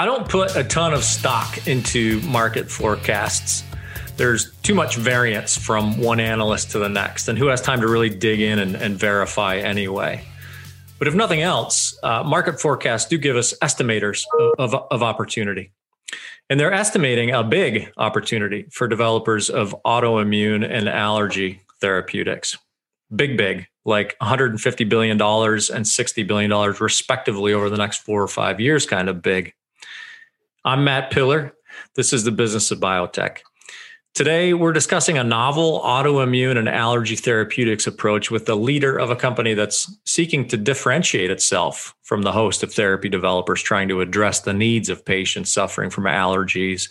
I don't put a ton of stock into market forecasts. There's too much variance from one analyst to the next, and who has time to really dig in and, and verify anyway? But if nothing else, uh, market forecasts do give us estimators of, of, of opportunity. And they're estimating a big opportunity for developers of autoimmune and allergy therapeutics. Big, big, like $150 billion and $60 billion, respectively, over the next four or five years, kind of big. I'm Matt Pillar. This is the business of biotech. Today, we're discussing a novel autoimmune and allergy therapeutics approach with the leader of a company that's seeking to differentiate itself from the host of therapy developers trying to address the needs of patients suffering from allergies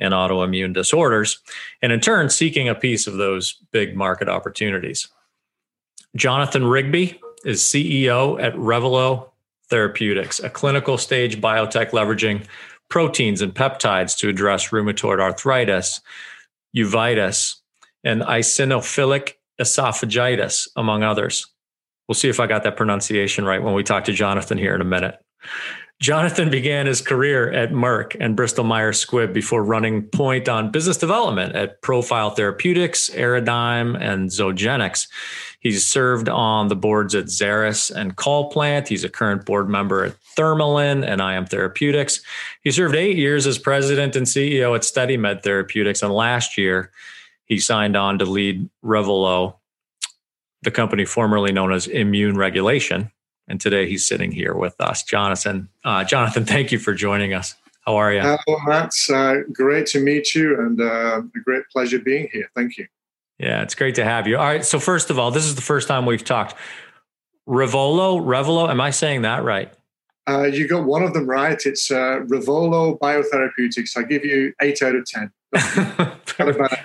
and autoimmune disorders, and in turn, seeking a piece of those big market opportunities. Jonathan Rigby is CEO at Revolo Therapeutics, a clinical stage biotech leveraging proteins and peptides to address rheumatoid arthritis, uveitis, and eosinophilic esophagitis, among others. We'll see if I got that pronunciation right when we talk to Jonathan here in a minute. Jonathan began his career at Merck and Bristol Myers Squibb before running point on business development at Profile Therapeutics, Aradigm, and Zogenix. He's served on the boards at Xeris and Call Plant. He's a current board member at Thermalin and IM Therapeutics. He served eight years as president and CEO at SteadyMed Therapeutics. And last year, he signed on to lead Revolo, the company formerly known as Immune Regulation. And today he's sitting here with us. Jonathan, uh, Jonathan, thank you for joining us. How are you? Hello, Matt. Uh, great to meet you and uh, a great pleasure being here. Thank you. Yeah, it's great to have you. All right. So first of all, this is the first time we've talked. Revolo, Revolo, am I saying that right? Uh, you got one of them right. It's uh, Revolo Biotherapeutics. I give you eight out of ten.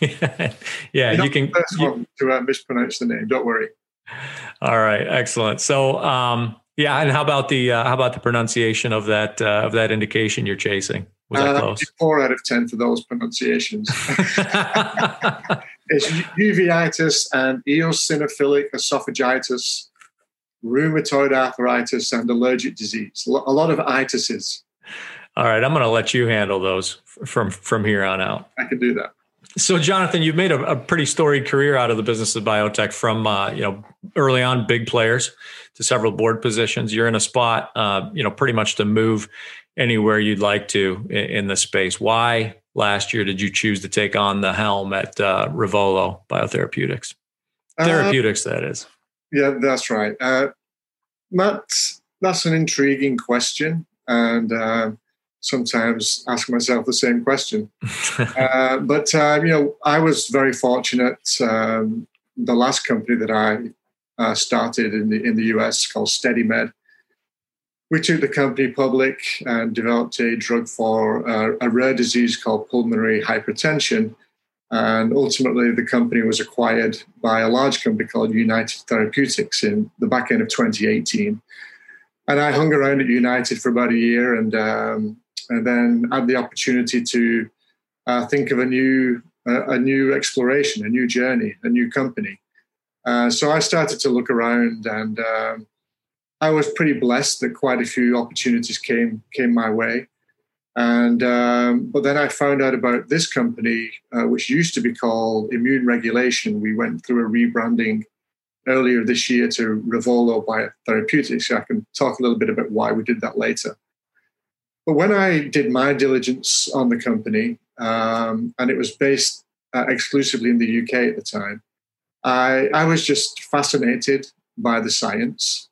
yeah, yeah you can. first you, one to uh, mispronounce the name. Don't worry. All right, excellent. So, um, yeah, and how about the uh, how about the pronunciation of that uh, of that indication you're chasing? Was that uh, close? Four out of ten for those pronunciations. it's uveitis and eosinophilic esophagitis, rheumatoid arthritis, and allergic disease. A lot of itises. All right, I'm going to let you handle those from from here on out. I can do that. So, Jonathan, you've made a, a, pretty storied career out of the business of biotech from uh, you know early on big players to several board positions. You're in a spot, uh, you know, pretty much to move anywhere you'd like to in, in the space. Why last year did you choose to take on the helm at uh, Revolo Biotherapeutics? Uh, Therapeutics, that is. Yeah, that's right. Uh, Matt, that's an intriguing question, and uh, sometimes ask myself the same question. uh, but uh, you know, I was very fortunate. Um, the last company that I uh, started in the in the US called SteadyMed. We took the company public and developed a drug for uh, a rare disease called pulmonary hypertension. And ultimately, the company was acquired by a large company called United Therapeutics in the back end of 2018. And I hung around at United for about a year and um, and then had the opportunity to uh, think of a new uh, a new exploration, a new journey, a new company. Uh, so I started to look around, and um, I was pretty blessed that quite a few opportunities came came my way. And um, but then I found out about this company, uh, which used to be called Immune Regulation. We went through a rebranding earlier this year to Revolo Biotherapeutics. I can talk a little bit about why we did that later. But when I did my diligence on the company, um, and it was based uh, exclusively in the UK at the time, I, I was just fascinated by the science.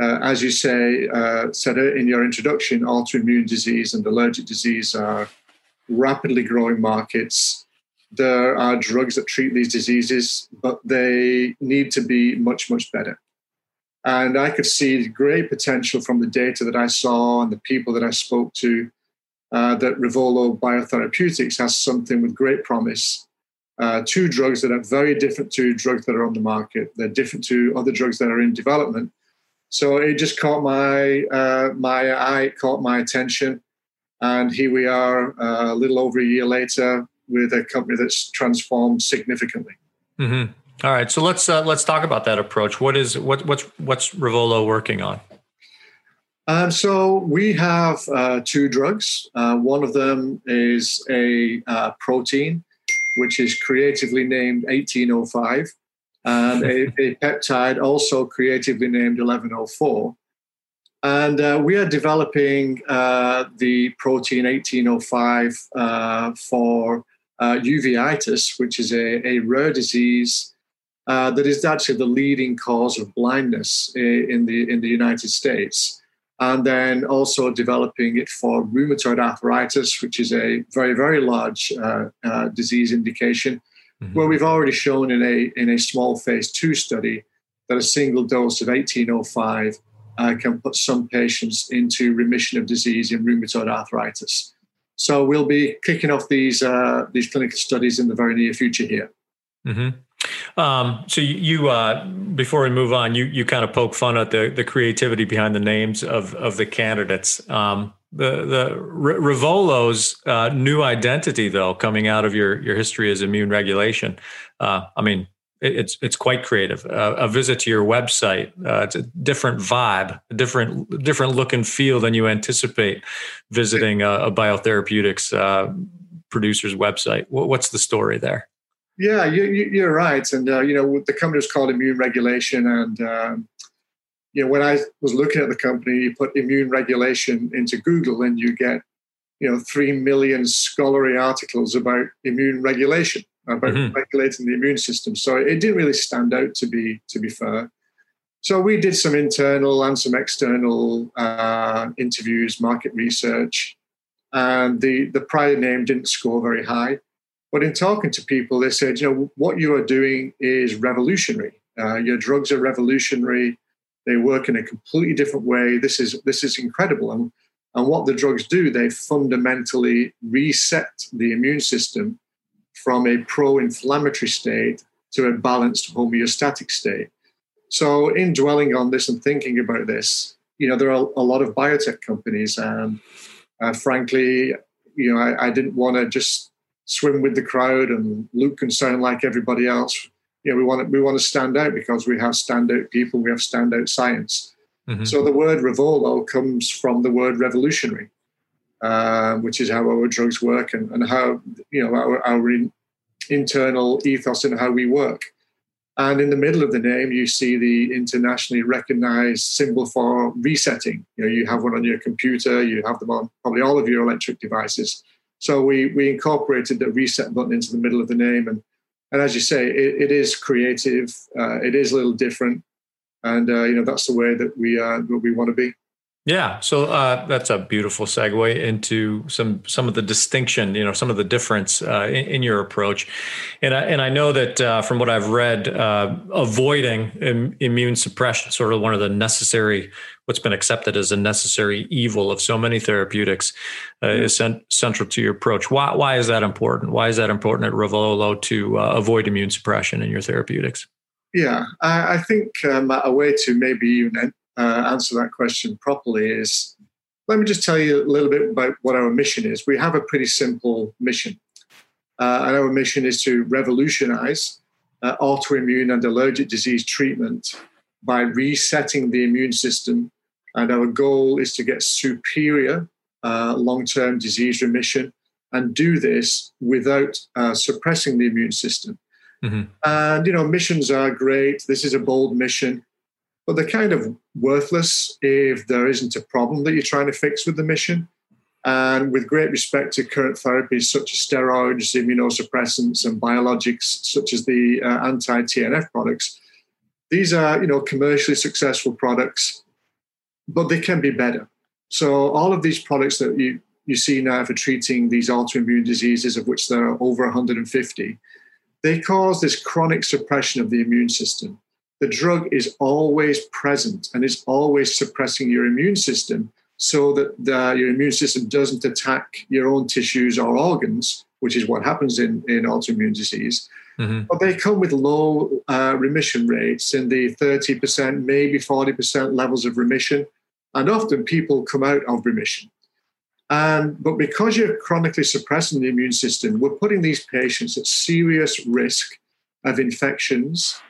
Uh, as you say, uh, said in your introduction, autoimmune disease and allergic disease are rapidly growing markets. There are drugs that treat these diseases, but they need to be much, much better. And I could see great potential from the data that I saw and the people that I spoke to uh, that Revolo Biotherapeutics has something with great promise. Uh, two drugs that are very different to drugs that are on the market. They're different to other drugs that are in development. So it just caught my uh, my eye, caught my attention, and here we are, uh, a little over a year later, with a company that's transformed significantly. Mm-hmm. All right, so let's uh, let's talk about that approach. What is what what's what's Revolo working on? Um, so we have uh, two drugs. Uh, one of them is a uh, protein, which is creatively named 1805, and a, a, peptide also creatively named 1104. And uh, we are developing uh, the protein 1805 uh, for uveitis, which is a, a rare disease that is actually the leading cause of blindness in the in the United States and then also developing it for rheumatoid arthritis, which is a very, very large uh, uh, disease indication, mm-hmm. where we've already shown in a, in a small phase two study that a single dose of 1805 uh, can put some patients into remission of disease in rheumatoid arthritis. So we'll be kicking off these, uh, these clinical studies in the very near future here. Mm-hmm. Um, so you, uh, before we move on, you you kind of poke fun at the the creativity behind the names of of the candidates. Um, the the Revolo's uh, new identity, though, coming out of your your history as immune regulation. Uh, I mean, it, it's it's quite creative. Uh, a visit to your website, uh, it's a different vibe, a different different look and feel than you anticipate visiting a, a biotherapeutics uh, producer's website. What's the story there? Yeah, you, are right. And, uh, you know, the company was called Immune Regulation. And, um, you know, when I was looking at the company, you put immune regulation into Google and you get, you know, 3 million scholarly articles about immune regulation, about mm-hmm. regulating the immune system. So it didn't really stand out to be, to be fair. So we did some internal and some external uh, interviews, market research, and the, the prior name didn't score very high. But in talking to people, they said, you know, what you are doing is revolutionary. Uh, your drugs are revolutionary. They work in a completely different way. This is this is incredible. And and what the drugs do, they fundamentally reset the immune system from a pro-inflammatory state to a balanced homeostatic state. So, in dwelling on this and thinking about this, you know, there are a lot of biotech companies, and uh, frankly, you know, I, I didn't want to just swim with the crowd and look and sound like everybody else. You know, we want to, we want to stand out because we have standout people, we have standout science. Mm-hmm. So the word Revolo comes from the word revolutionary, uh, which is how our drugs work and, and how you know our, our in, internal ethos and how we work. And in the middle of the name, you see the internationally recognized symbol for resetting. You know, you have one on your computer, you have them on probably all of your electric devices. So we we incorporated the reset button into the middle of the name, and and as you say, it, it is creative. Uh, it is a little different, and uh, you know that's the way that we uh, we want to be. Yeah, so uh, that's a beautiful segue into some some of the distinction, you know, some of the difference uh, in, in, your approach, and I, and I know that uh, from what I've read, uh, avoiding Im- immune suppression, sort of one of the necessary, what's been accepted as a necessary evil of so many therapeutics, mm-hmm. is cent- central to your approach. Why why is that important? Why is that important at Revolo to uh, avoid immune suppression in your therapeutics? Yeah, I, I think um, a way to maybe even uh, answer that question properly is let me just tell you a little bit about what our mission is. We have a pretty simple mission. Uh, and our mission is to revolutionize uh, autoimmune and allergic disease treatment by resetting the immune system. And our goal is to get superior uh, long term disease remission and do this without uh, suppressing the immune system. Mm-hmm. And, you know, missions are great. This is a bold mission but they're kind of worthless if there isn't a problem that you're trying to fix with the mission. And with great respect to current therapies such as steroids, immunosuppressants, and biologics such as the uh, anti-TNF products, these are you know commercially successful products, but they can be better. So all of these products that you you see now for treating these autoimmune diseases, of which there are over 150, they cause this chronic suppression of the immune system the drug is always present and is always suppressing your immune system so that the, your immune system doesn't attack your own tissues or organs, which is what happens in, in autoimmune disease. Mm-hmm. But they come with low uh, remission rates in the 30%, maybe 40% levels of remission. And often people come out of remission. Um, but because you're chronically suppressing the immune system, we're putting these patients at serious risk of infections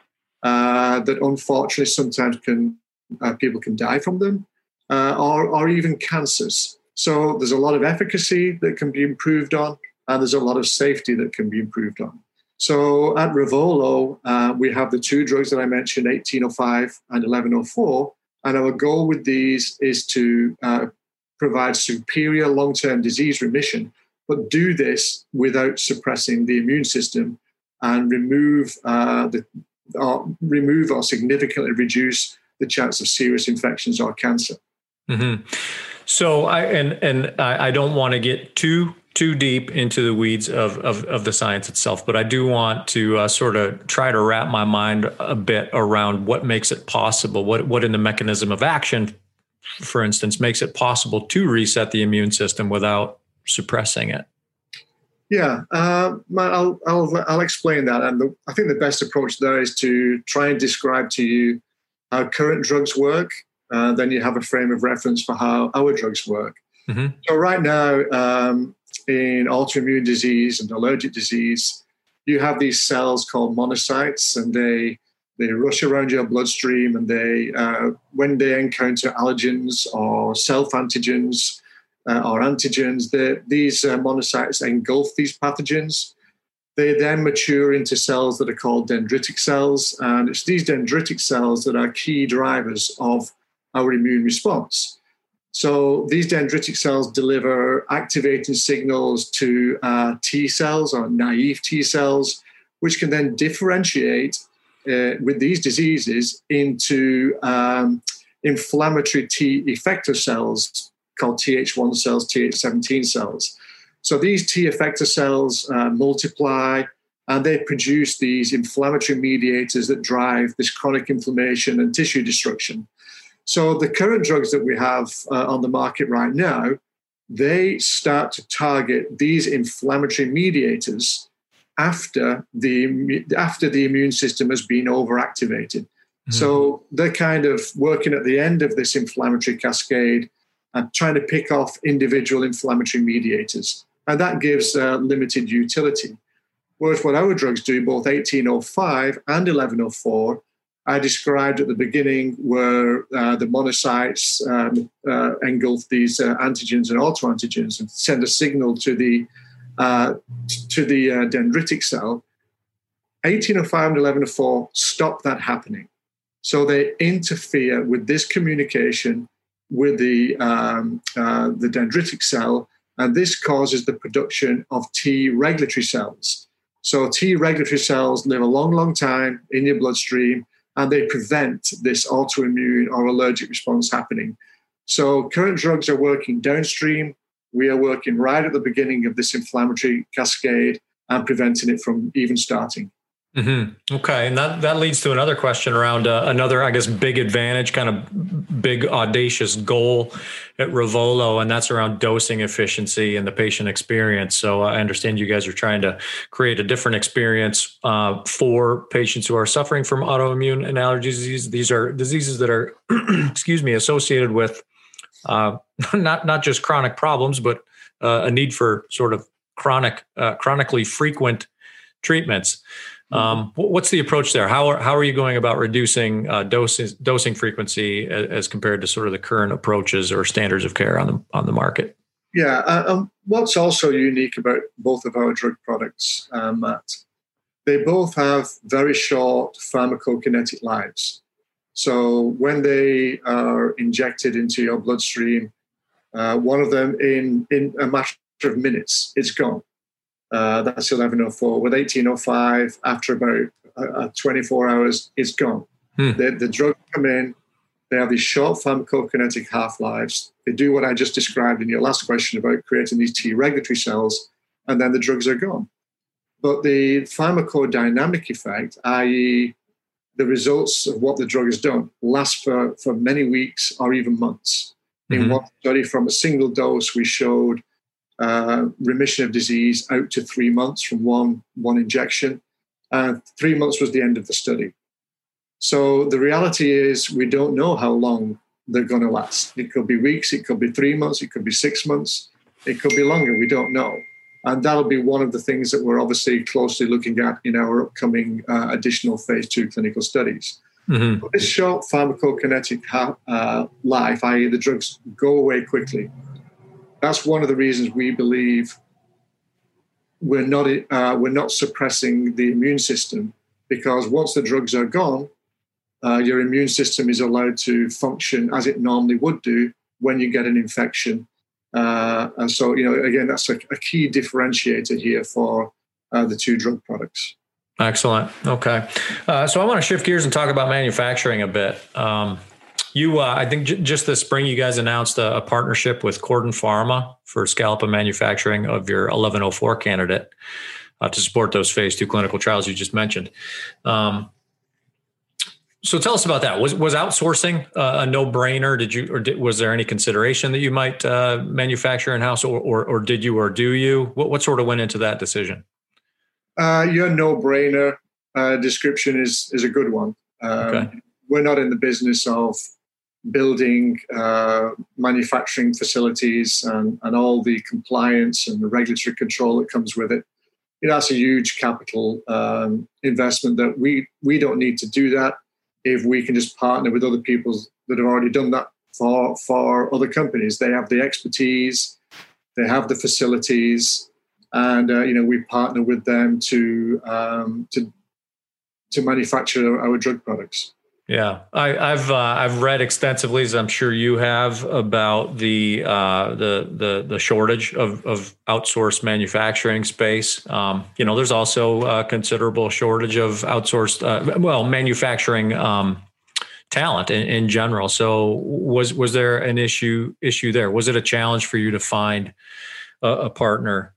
uh, that unfortunately sometimes can uh, people can die from them. uh, or, or even cancers. So there's a lot of efficacy that can be improved on, and there's a lot of safety that can be improved on. So at Revolo, uh, we have the two drugs that I mentioned, 1805 and 1104. And our goal with these is to uh, provide superior long term disease remission, but do this without suppressing the immune system and remove, uh, the, or remove or significantly reduce the chance of serious infections or cancer. Mm-hmm. So I and and I, I don't want to get too too deep into the weeds of, of, of the science itself, but I do want to uh, sort of try to wrap my mind a bit around what makes it possible, what what in the mechanism of action, for instance, makes it possible to reset the immune system without suppressing it. Yeah, uh, I'll, I'll, I'll explain that. And the, I think the best approach there is to try and describe to you how current drugs work. Uh, then you have a frame of reference for how our drugs work. Mm-hmm. So right now, um, in autoimmune disease and allergic disease, you have these cells called monocytes, and they they rush around your bloodstream, and they uh, when they encounter allergens or self antigens uh, or antigens, these uh, monocytes engulf these pathogens. They then mature into cells that are called dendritic cells, and it's these dendritic cells that are key drivers of our immune response. So these dendritic cells deliver activating signals to uh, T cells or naive T cells, which can then differentiate uh, with these diseases into um, inflammatory T effector cells called Th1 cells, Th17 cells. So these T effector cells uh, multiply and they produce these inflammatory mediators that drive this chronic inflammation and tissue destruction. So the current drugs that we have uh, on the market right now, they start to target these inflammatory mediators after the after the immune system has been overactivated. Mm-hmm. So they're kind of working at the end of this inflammatory cascade and trying to pick off individual inflammatory mediators, and that gives uh, limited utility. Whereas what our drugs do, both 1805 and 1104, I described at the beginning where uh, the monocytes um, uh, engulf these uh, antigens and autoantigens and send a signal to the uh, to the uh, dendritic cell. 1805 and 1104 stop that happening. So they interfere with this communication with the um, uh, the dendritic cell, and this causes the production of T regulatory cells. So T regulatory cells live a long, long time in your bloodstream and they prevent this autoimmune or allergic response happening. So current drugs are working downstream. We are working right at the beginning of this inflammatory cascade and preventing it from even starting. Mm-hmm. Okay, and that that leads to another question around uh, another, I guess, big advantage, kind of big audacious goal at Revolo, and that's around dosing efficiency and the patient experience. So I understand you guys are trying to create a different experience uh, for patients who are suffering from autoimmune and allergy disease. These are diseases that are, excuse me, associated with uh, not not just chronic problems, but uh, a need for sort of chronic, uh, chronically frequent treatments. Um, what's the approach there? How are, how are you going about reducing uh, dosing dosing frequency as, as, compared to sort of the current approaches or standards of care on the on the market? Yeah, uh, um, what's also unique about both of our drug products, uh, Matt, they both have very short pharmacokinetic lives. So when they are injected into your bloodstream, uh, one of them in in a matter of minutes, it's gone. Uh, that's 1104. With 1805, after about uh, uh 24 hours, it's gone. Hmm. The, the drugs come in, they have these short pharmacokinetic half lives. They do what I just described in your last question about creating these T regulatory cells, and then the drugs are gone. But the pharmacodynamic effect, i.e., the results of what the drug has done, last for, for many weeks or even months. Mm-hmm. In one study from a single dose, we showed uh, remission of disease out to three months from one, one injection. Uh, three months was the end of the study. So the reality is, we don't know how long they're going to last. It could be weeks, it could be three months, it could be six months, it could be longer. We don't know. And that'll be one of the things that we're obviously closely looking at in our upcoming uh, additional phase two clinical studies. Mm-hmm. This short pharmacokinetic ha- uh, life, i.e., the drugs go away quickly. That's one of the reasons we believe we're not uh, we're not suppressing the immune system because once the drugs are gone, uh, your immune system is allowed to function as it normally would do when you get an infection. Uh, and so, you know, again, that's a, a key differentiator here for uh, the two drug products. Excellent. Okay. Uh, so I want to shift gears and talk about manufacturing a bit. Um, you, uh, I think j- just this spring, you guys announced a, a, partnership with Corden Pharma for scale-up and manufacturing of your 1104 candidate uh, to support those phase two clinical trials you just mentioned. Um, so tell us about that. Was was outsourcing uh, a no brainer? Did you or did, was there any consideration that you might uh, manufacture in house, or, or, or did you or do you? What what sort of went into that decision? Uh, your no brainer uh, description is is a good one. Um, okay. We're not in the business of building uh, manufacturing facilities and, and all the compliance and the regulatory control that comes with it. You know, that's a huge capital um, investment that we we don't need to do that if we can just partner with other people that have already done that for for other companies. They have the expertise, they have the facilities, and uh, you know we partner with them to um, to to manufacture our drug products. Yeah, I, have uh, I've read extensively, as I'm sure you have, about the uh, the the the shortage of of outsourced manufacturing space. Um, you know, there's also a considerable shortage of outsourced, uh, well, manufacturing um, talent in, in, general. So, was was there an issue issue there? Was it a challenge for you to find a, a partner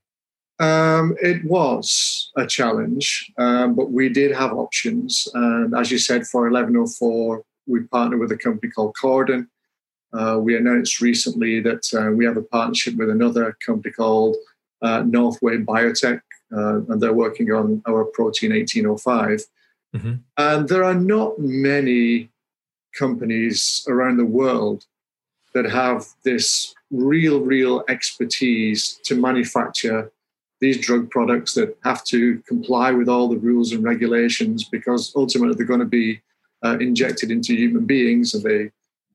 um, it was a challenge, um, but we did have options. And as you said, for 1104, we partnered with a company called Corden. Uh, we announced recently that uh, we have a partnership with another company called uh, Northway Biotech, uh, and they're working on our protein 1805. Mm-hmm. And there are not many companies around the world that have this real, real expertise to manufacture these drug products that have to comply with all the rules and regulations because ultimately they're going to be uh, injected into human beings and they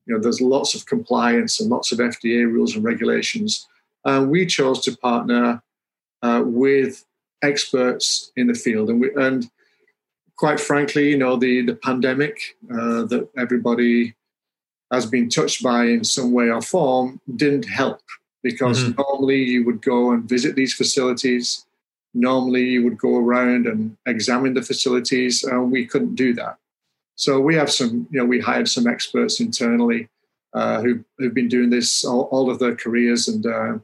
you know there's lots of compliance and lots of FDA rules and regulations. And we chose to partner uh, with experts in the field and we, and quite frankly you know the the pandemic uh, that everybody has been touched by in some way or form didn't help because mm-hmm. normally you would go and visit these facilities. Normally you would go around and examine the facilities, and we couldn't do that. So we have some, you know, we hired some experts internally uh, who, who've been doing this all, all of their careers, and uh,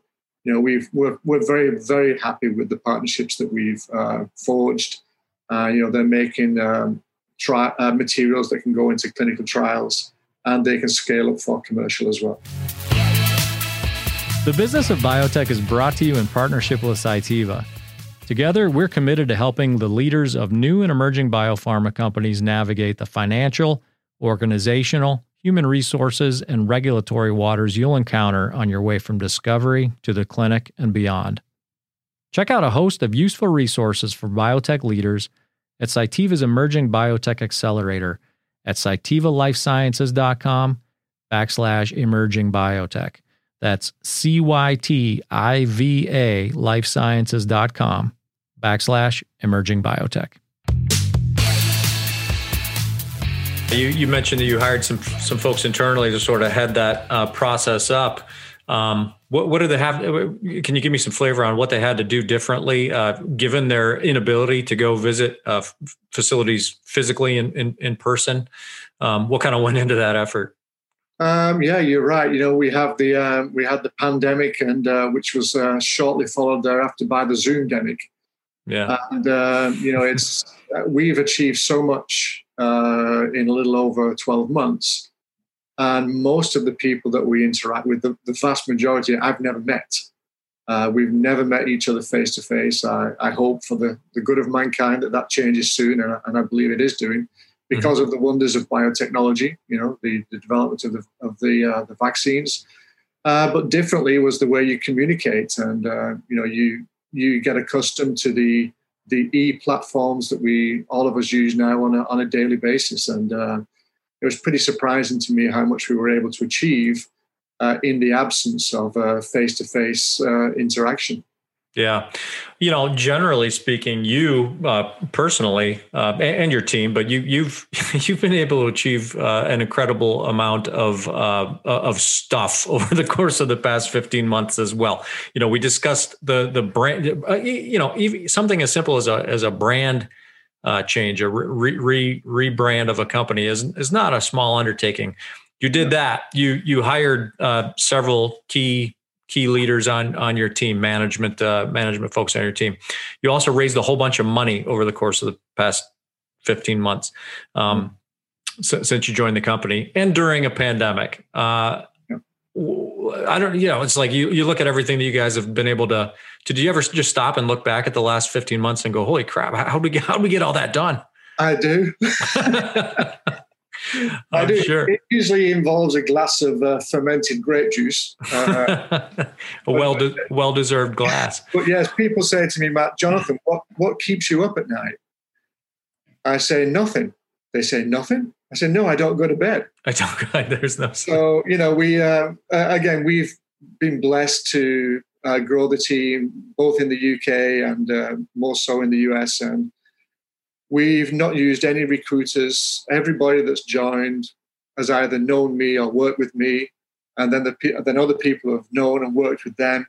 you know, we've we're, we're very very happy with the partnerships that we've uh, forged. Uh, you know, they're making um, tri- uh, materials that can go into clinical trials, and they can scale up for commercial as well. The business of biotech is brought to you in partnership with Cytiva. Together, we're committed to helping the leaders of new and emerging biopharma companies navigate the financial, organizational, human resources, and regulatory waters you'll encounter on your way from discovery to the clinic and beyond. Check out a host of useful resources for biotech leaders at Cytiva's Emerging Biotech Accelerator at cytivalifesciences.com backslash emerging biotech. That's C-Y-T-I-V-A lifesciences.com backslash emerging biotech. You, you mentioned that you hired some some folks internally to sort of head that uh, process up. Um, what, what do they have? Can you give me some flavor on what they had to do differently, uh, given their inability to go visit uh, facilities physically in, in, in person? Um, what kind of went into that effort? Um, yeah, you're right. You know, we have the um, we had the pandemic, and uh, which was uh, shortly followed thereafter by the Zoom demic. Yeah, and uh, you know, it's uh, we've achieved so much uh, in a little over 12 months, and most of the people that we interact with, the, the vast majority, I've never met. Uh, we've never met each other face to face. I hope for the, the good of mankind that that changes soon, and, and I believe it is doing because mm-hmm. of the wonders of biotechnology, you know, the, the development of the, of the, uh, the vaccines. Uh, but differently was the way you communicate, and uh, you know, you you get accustomed to the the e platforms that we all of us use now on a on a daily basis, and uh, it was pretty surprising to me how much we were able to achieve uh, in the absence of face to face interaction. Yeah. You know, generally speaking, you uh, personally uh, and, and, your team, but you, you've you've been able to achieve uh, an incredible amount of uh, of stuff over the course of the past fifteen months as well. You know, we discussed the the brand. Uh, you know, even something as simple as a as a brand uh, change, a re, re, rebrand of a company is is not a small undertaking. You did that. You you hired several key key leaders on on your team, management uh, management folks on your team. You also raised a whole bunch of money over the course of the past 15 months um, mm-hmm. since you joined the company and during a pandemic. Uh, I don't, you know, it's like you you look at everything that you guys have been able to. Did you ever just stop and look back at the last 15 months and go, "Holy crap! How did we get how did we get all that done?" I do. I do. Sure. It usually involves a glass of uh, fermented grape juice. Uh, a well de- well deserved glass. But yes, people say to me, Matt, Jonathan, what what keeps you up at night? I say nothing. They say nothing. I say no. I don't go to bed. I don't. go. There's no. So you know, we uh, again we've been blessed to uh, grow the team both in the UK and uh, more so in the US and We've not used any recruiters. Everybody that's joined has either known me or worked with me, and then the then other people have known and worked with them.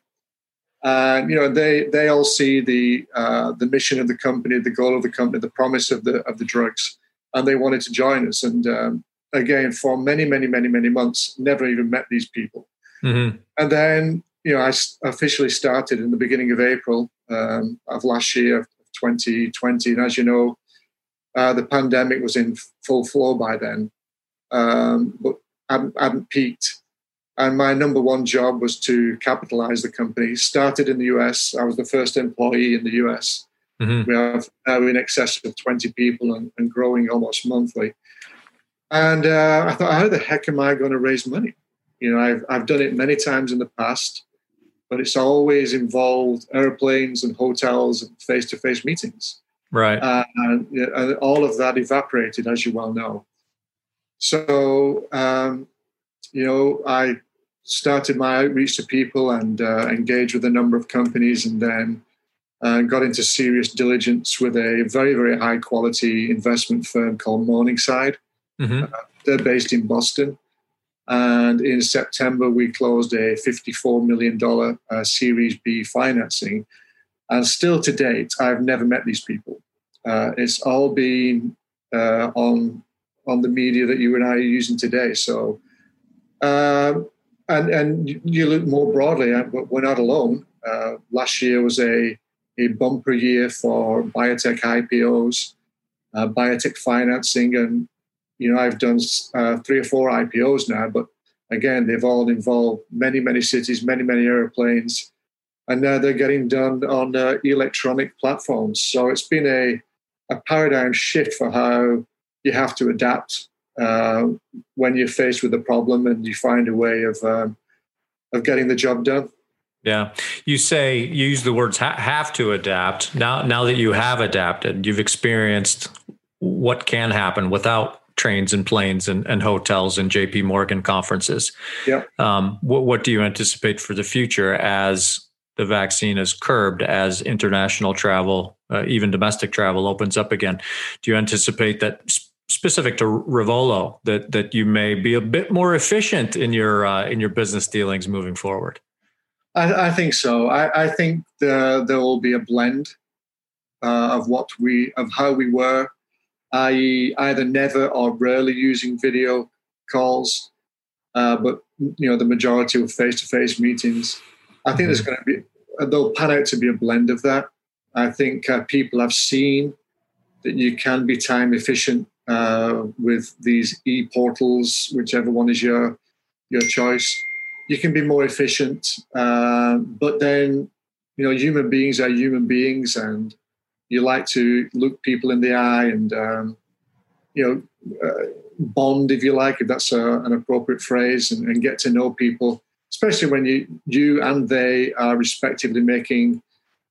And you know they they all see the uh, the mission of the company, the goal of the company, the promise of the of the drugs, and they wanted to join us. And um, again, for many many many many months, never even met these people. Mm-hmm. And then you know I officially started in the beginning of April um, of last year, 2020. And as you know, uh, the pandemic was in full flow by then, um, but hadn't, hadn't peaked. And my number one job was to capitalize the company. Started in the US. I was the first employee in the US. Mm-hmm. We have now in excess of 20 people and, and growing almost monthly. And uh, I thought, how the heck am I going to raise money? You know, I've, I've done it many times in the past, but it's always involved airplanes and hotels and face to face meetings. Right. Uh, and, and, all of that evaporated, as you well know. So, um, you know, I started my outreach to people and uh, engaged with a number of companies and then uh, got into serious diligence with a very, very high quality investment firm called Morningside. Mm-hmm. Uh, they're based in Boston. And in September, we closed a $54 million uh, Series B financing and still to date, I've never met these people. Uh, it's all been uh, on on the media that you and I are using today. So, um, and and you look more broadly, uh, we're not alone. Uh, last year was a a bumper year for biotech IPOs, uh, biotech financing, and you know I've done uh, three or four IPOs now, but again they've all involved many many cities, many many airplanes and now they're getting done on uh, electronic platforms. So it's been a, a paradigm shift for how you have to adapt uh, when you're faced with a problem and you find a way of um, of getting the job done. Yeah, you say you use the words ha- have to adapt. Now, now that you have adapted, you've experienced what can happen without trains and planes and, and hotels and JP Morgan conferences. Yeah. Um, what, what do you anticipate for the future as the vaccine is curbed as international travel, uh, even domestic travel, opens up again. Do you anticipate that specific to Revolo that that you may be a bit more efficient in your uh, in your business dealings moving forward? I, I think so. I, I think the, there will be a blend uh, of what we of how we were, i.e., either never or rarely using video calls, uh, but you know the majority of face to face meetings. I think there's mm-hmm. going to be, they'll pan out to be a blend of that. I think uh, people have seen that you can be time efficient uh, with these e portals, whichever one is your your choice. You can be more efficient, uh, but then you know human beings are human beings, and you like to look people in the eye and um, you know uh, bond, if you like, if that's a, an appropriate phrase, and, and get to know people especially when you you and they are respectively making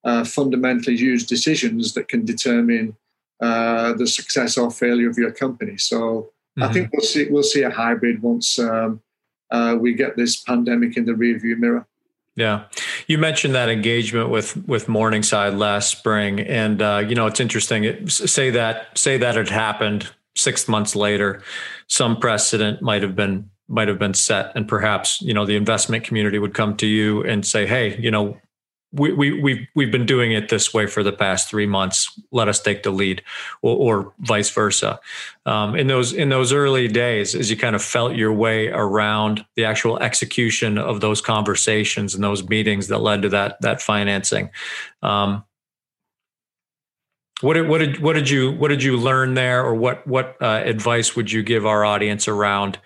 uh, fundamentally huge decisions that can determine uh, the success or failure of your company. So mm-hmm. I think we'll see we'll see a hybrid once um, uh, we get this pandemic in the rearview mirror. Yeah, you mentioned that engagement with with Morningside last spring, and uh, you know it's interesting. It, say that say that had happened six months later, some precedent might have been might have been set, and perhaps you know the investment community would come to you and say, "Hey, you know, we, we, we've, we've been doing it this way for the past three months. Let us take the lead or, or vice versa. Um, in those, in those early days, as you kind of felt your way around the actual execution of those conversations and those meetings that led to that, that financing, um, what did, what did, what did you, what did you learn there or what, what uh, advice would you give our audience around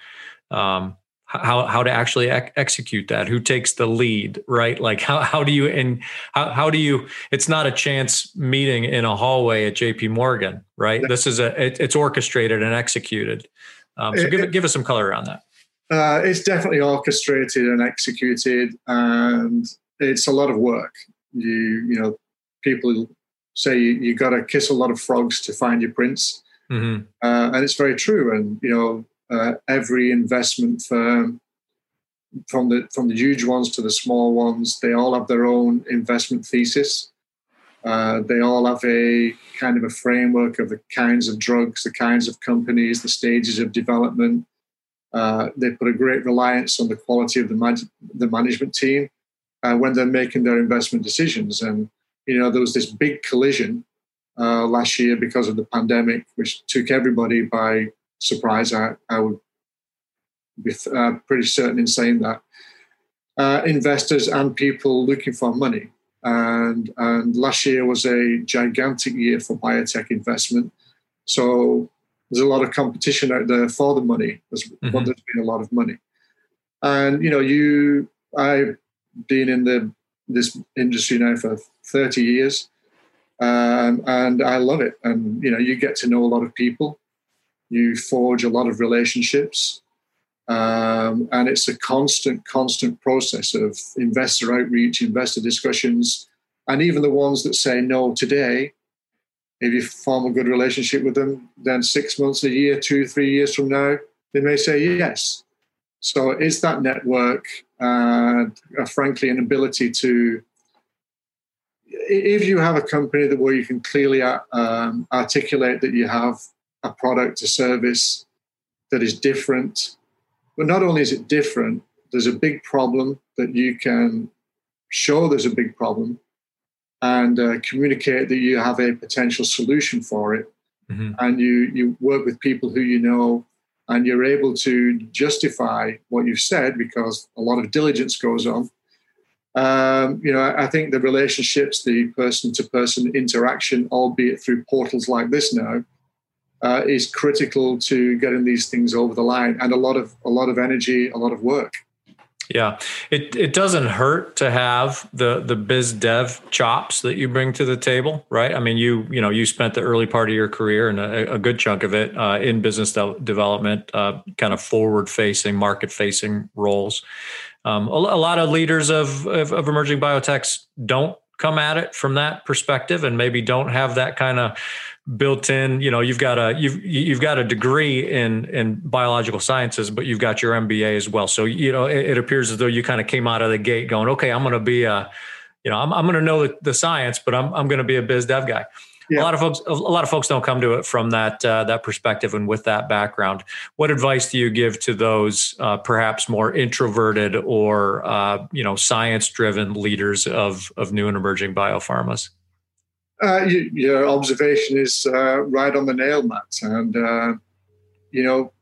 um, how how to actually ec- execute that who takes the lead right? Like how how do you and how, how do you it's not a chance meeting in a hallway at jp morgan right? This is a it, it's orchestrated and executed. Um, so it, give give us some color around that. Uh, it's definitely orchestrated and executed and it's a lot of work. You you know people say you, you got to kiss a lot of frogs to find your prince. Mm-hmm. uh, and it's very true and you know uh, every investment firm, from the from the huge ones to the small ones, they all have their own investment thesis. Uh, they all have a kind of a framework of the kinds of drugs, the kinds of companies, the stages of development. Uh, they put a great reliance on the quality of the, man- the management team uh, when they're making their investment decisions. And you know, there was this big collision uh, last year because of the pandemic, which took everybody by surprise. I, I would be uh, pretty certain in saying that. Uh, investors and people looking for money. And, and last year was a gigantic year for biotech investment. So there's a lot of competition out there for the money. There's, mm-hmm. well, there's been a lot of money. And, you know, you, I've been in the this industry now for 30 years. Um, and I love it. And, you know, you get to know a lot of people you forge a lot of relationships. Um, and it's a constant, constant process of investor outreach, investor discussions, and even the ones that say no today. If you form a good relationship with them, then six months, a year, two, three years from now, they may say yes. So it's that network, uh, frankly, an ability to if you have a company that where you can clearly uh, um, articulate that you have a product, a service that is different. But not only is it different, there's a big problem that you can show there's a big problem and uh, communicate that you have a potential solution for it. Mm-hmm. And you, you work with people who you know and you're able to justify what you've said because a lot of diligence goes on. Um, you know, I think the relationships, the person to person interaction, albeit through portals like this now, uh, is critical to getting these things over the line, and a lot of a lot of energy, a lot of work. Yeah, it it doesn't hurt to have the the biz dev chops that you bring to the table, right? I mean, you you know you spent the early part of your career and a, a good chunk of it uh, in business de- development, uh, kind of forward facing, market facing roles. Um, a, a, lot of leaders of, of, of emerging biotechs don't come at it from that perspective, and maybe don't have that kind of built in you know you've got a you've you've got a degree in in biological sciences but you've got your mba as well. So you know it, it appears as though you kind of came out of the gate going okay i'm going to be a you know i'm, I'm going to know the, the, science but i'm, I'm going to be a biz dev guy. Yeah. a lot of folks a lot of folks don't come to it from that uh, that perspective and with that background. What advice do you give to those uh, perhaps more introverted or uh, you know science driven leaders of of new and emerging biopharmas uh, you, your observation is uh, right on the nail, Matt. And uh, you know,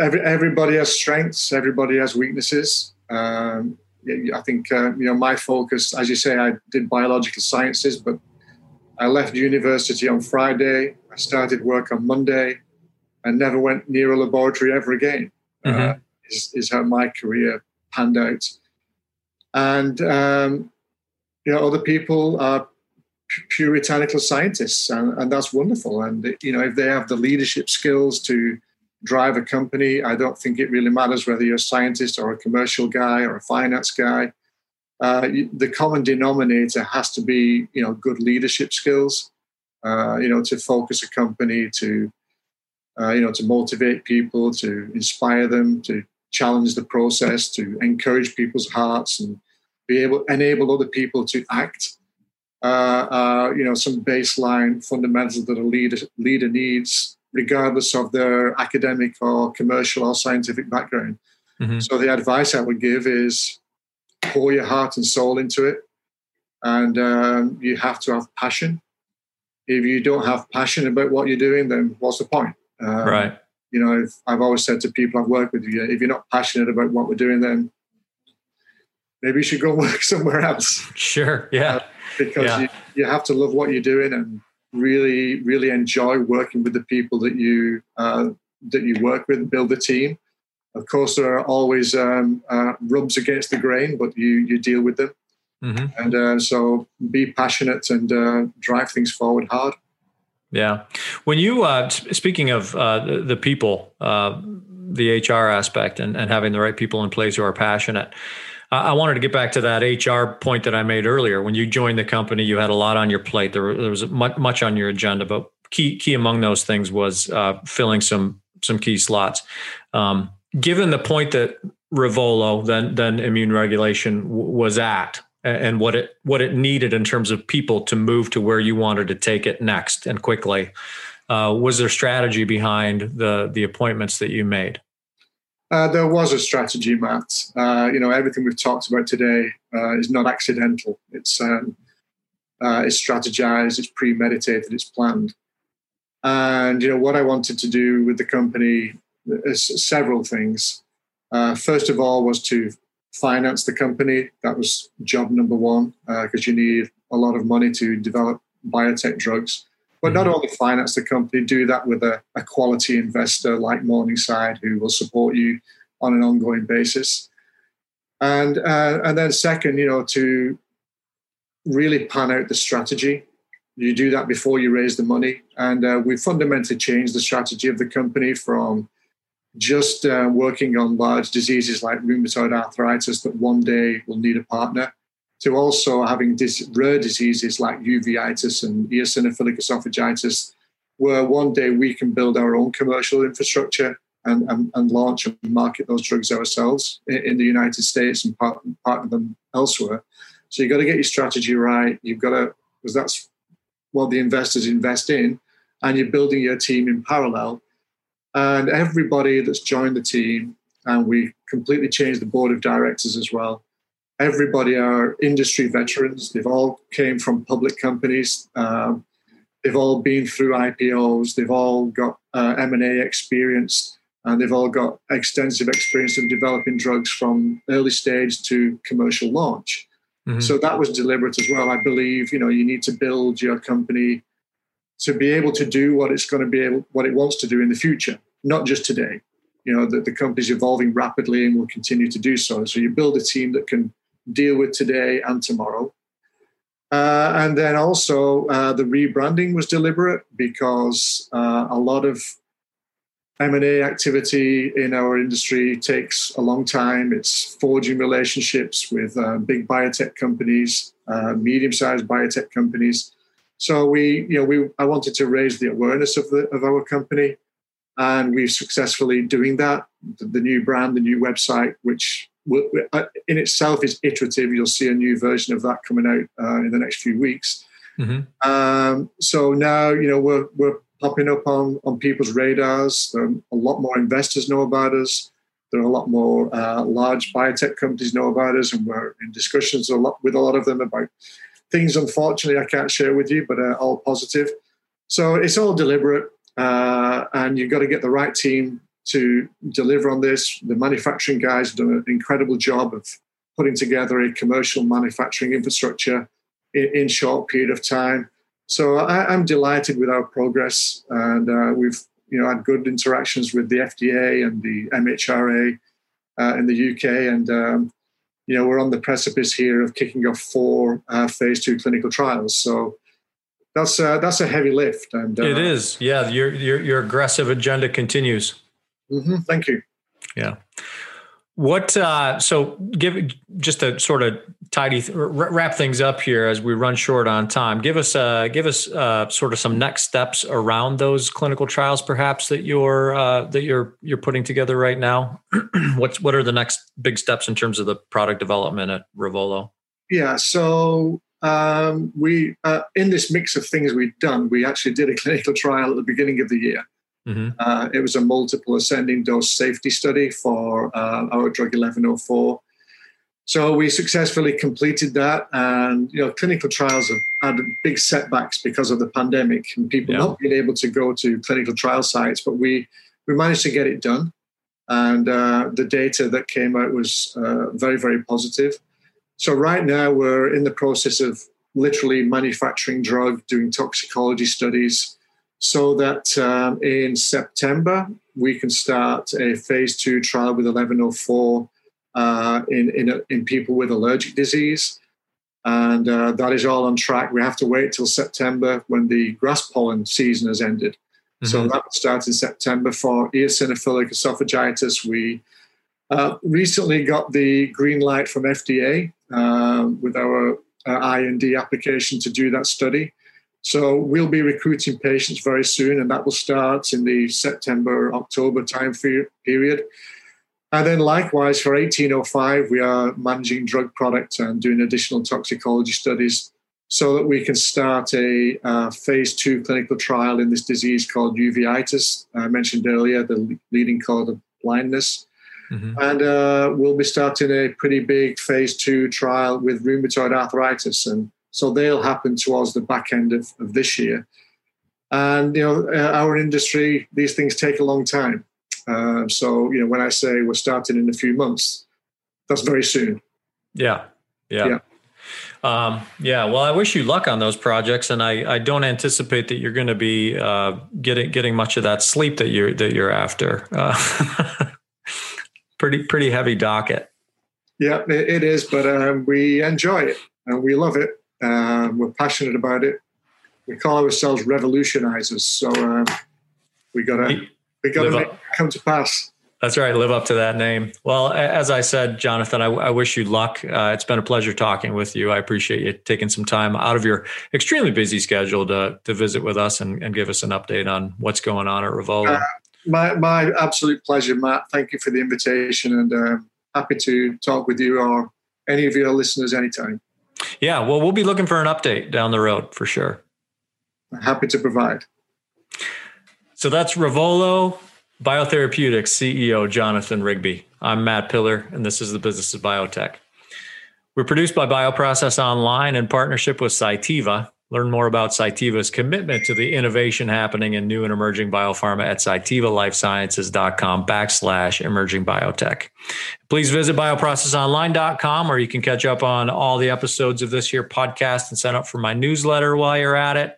every, everybody has strengths, everybody has weaknesses. Um, I think uh, you know my focus, as you say, I did biological sciences, but I left university on Friday. I started work on Monday, and never went near a laboratory ever again. Uh, mm-hmm. Is, is, how my career panned out. And um, you know, other people are puritanical scientists, and, and that's wonderful. And you know, if they have the leadership skills to drive a company, I don't think it really matters whether you're a scientist or a commercial guy or a finance guy. Uh, the common denominator has to be, you know, good leadership skills. Uh, you know, to focus a company, to uh, you know, to motivate people, to inspire them, to challenge the process, to encourage people's hearts, and be able enable other people to act. Uh, uh, you know, some baseline fundamentals that a leader leader needs, regardless of their academic or commercial or scientific background. Mm-hmm. So the advice I would give is pour your heart and soul into it, and um, you have to have passion. If you don't have passion about what you're doing, then what's the point? Um, right. You know, I've always said to people I've worked with, if you're not passionate about what we're doing, then maybe you should go work somewhere else. Sure. Yeah. Uh, because yeah. You, you have to love what you're doing and really, really enjoy working with the people that you uh, that you work with, build the team. Of course, there are always um, uh, rubs against the grain, but you you deal with them. Mm-hmm. And uh, so, be passionate and uh, drive things forward hard. Yeah. When you, uh, speaking of uh, the, the, people, uh, the HR aspect and, and, having the right people in place who are passionate, I wanted to get back to that HR point that I made earlier. When you joined the company, you had a lot on your plate. There, there was much, on your agenda, but key key among those things was uh, filling some some key slots. Um, given the point that Revolo, then then immune regulation, w- was at, and what it what it needed in terms of people to move to where you wanted to take it next and quickly. Uh, was there strategy behind the the appointments that you made? Uh, there was a strategy, Matt. Uh, you know, everything we've talked about today uh, is not accidental. It's um, uh, it's strategized, it's premeditated, it's planned. And you know what I wanted to do with the company is several things. Uh, first of all, was to finance the company. That was job number one because you need a lot of money to develop biotech drugs. But not mm-hmm. only finance the company, do that with a, a quality investor like Morningside who will support you on an ongoing basis. And uh, and then second, you know, to really pan out the strategy. You do that before you raise the money, and uh, we fundamentally changed the strategy of the company from just uh, working on large diseases like rheumatoid arthritis that one day will need a partner, to also having dis- rare diseases like uveitis and eosinophilic esophagitis, where one day we can build our own commercial infrastructure and, and, and launch and market those drugs ourselves in, in the United States and part, partner them elsewhere. So you've got to get your strategy right. You've got to, because that's what the investors invest in, and you're building your team in parallel and everybody that's joined the team, and we completely changed the board of directors as well. Everybody are industry veterans. They've all came from public companies. Um, they've all been through IPOs. They've all got uh, M&A experience, and they've all got extensive experience of developing drugs from early stage to commercial launch. Mm-hmm. So that was deliberate as well. I believe you know you need to build your company to be able to do what it's going to be able, what it wants to do in the future, not just today. You know, that the company's evolving rapidly and will continue to do so. So you build a team that can deal with today and tomorrow. Uh, and then also uh, the rebranding was deliberate because uh, a lot of M&A activity in our industry takes a long time. It's forging relationships with uh, big biotech companies, uh, medium-sized biotech companies, so we, you know, we I wanted to raise the awareness of the of our company, and we're successfully doing that. The, the new brand, the new website, which in itself is iterative. You'll see a new version of that coming out uh, in the next few weeks. Mm-hmm. Um, so now, you know, we're we're popping up on on people's radars. Um, a lot more investors know about us. There are a lot more uh, large biotech companies know about us, and we're in discussions a lot with a lot of them about things, unfortunately, I can't share with you, but uh, all positive. So it's all deliberate, uh, and you've got to get the right team to deliver on this. The manufacturing guys have done an incredible job of putting together a commercial manufacturing infrastructure in, in short period of time. So I, am delighted with our progress, and uh, we've you know had good interactions with the FDA and the MHRA uh, in the UK, and um, you know, we're on the precipice here of kicking off four uh, phase two clinical trials. So that's uh, that's a heavy lift, and uh, it is. Yeah, your your your aggressive agenda continues. Mm-hmm. Thank you. Yeah. What uh, so give just to sort of tidy wrap things up here as we run short on time. Give us uh, give us uh, sort of some next steps around those clinical trials, perhaps that you're uh, that you're you're putting together right now. What's what are the next big steps in terms of the product development at Revolo? Yeah, so um, we uh, in this mix of things we've done, we actually did a clinical trial at the beginning of the year. Mm-hmm. Uh, it was a multiple ascending dose safety study for uh, our drug 1104 so we successfully completed that, and you know, clinical trials have had big setbacks because of the pandemic and people yeah. not being able to go to clinical trial sites. But we we managed to get it done, and uh, the data that came out was uh, very very positive. So right now we're in the process of literally manufacturing drug, doing toxicology studies, so that um, in September we can start a phase two trial with 1104 uh, in, in, in people with allergic disease. And uh, that is all on track. We have to wait till September when the grass pollen season has ended. Mm-hmm. So that will start in September for eosinophilic esophagitis. We uh, recently got the green light from FDA um, with our uh, IND application to do that study. So we'll be recruiting patients very soon, and that will start in the September October time period. And then likewise for 1805, we are managing drug products and doing additional toxicology studies so that we can start a uh, phase two clinical trial in this disease called uveitis. I mentioned earlier the leading cause of blindness. Mm-hmm. And uh, we'll be starting a pretty big phase two trial with rheumatoid arthritis. And so they'll happen towards the back end of, of this year. And, you know, uh, our industry, these things take a long time. Uh, so, you know, when I say we're starting in a few months, that's very soon. Yeah. Yeah. yeah. Um, yeah, well, I wish you luck on those projects, and I, I don't anticipate that you're going to be uh, getting getting much of that sleep that you're that you're after. Uh, pretty pretty heavy docket. Yeah, it, it is, but um, we enjoy it and we love it. Um, we're passionate about it. We call ourselves revolutionizers, so um, we got to we got to make it come to pass. That's right. Live up to that name. Well, as I said, Jonathan, I, I wish you luck. Uh, it's been a pleasure talking with you. I appreciate you taking some time out of your extremely busy schedule to to visit with us and, and give us an update on what's going on at Revolo. Uh, my my absolute pleasure, Matt. Thank you for the invitation, and uh, happy to talk with you or any of your listeners anytime. Yeah, well, we'll be looking for an update down the road for sure. Happy to provide. So that's Revolo Biotherapeutics CEO Jonathan Rigby. I'm Matt Pillar, and this is the Business of Biotech. We're produced by Bioprocess Online in partnership with Cytiva. Learn more about Cytiva's commitment to the innovation happening in new and emerging biopharma at cytivalifesciences.com backslash emerging biotech. Please visit bioprocessonline.com where you can catch up on all the episodes of this here podcast and sign up for my newsletter while you're at it.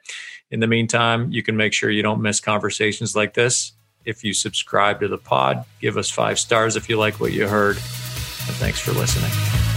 In the meantime, you can make sure you don't miss conversations like this. If you subscribe to the pod, give us five stars if you like what you heard. And thanks for listening.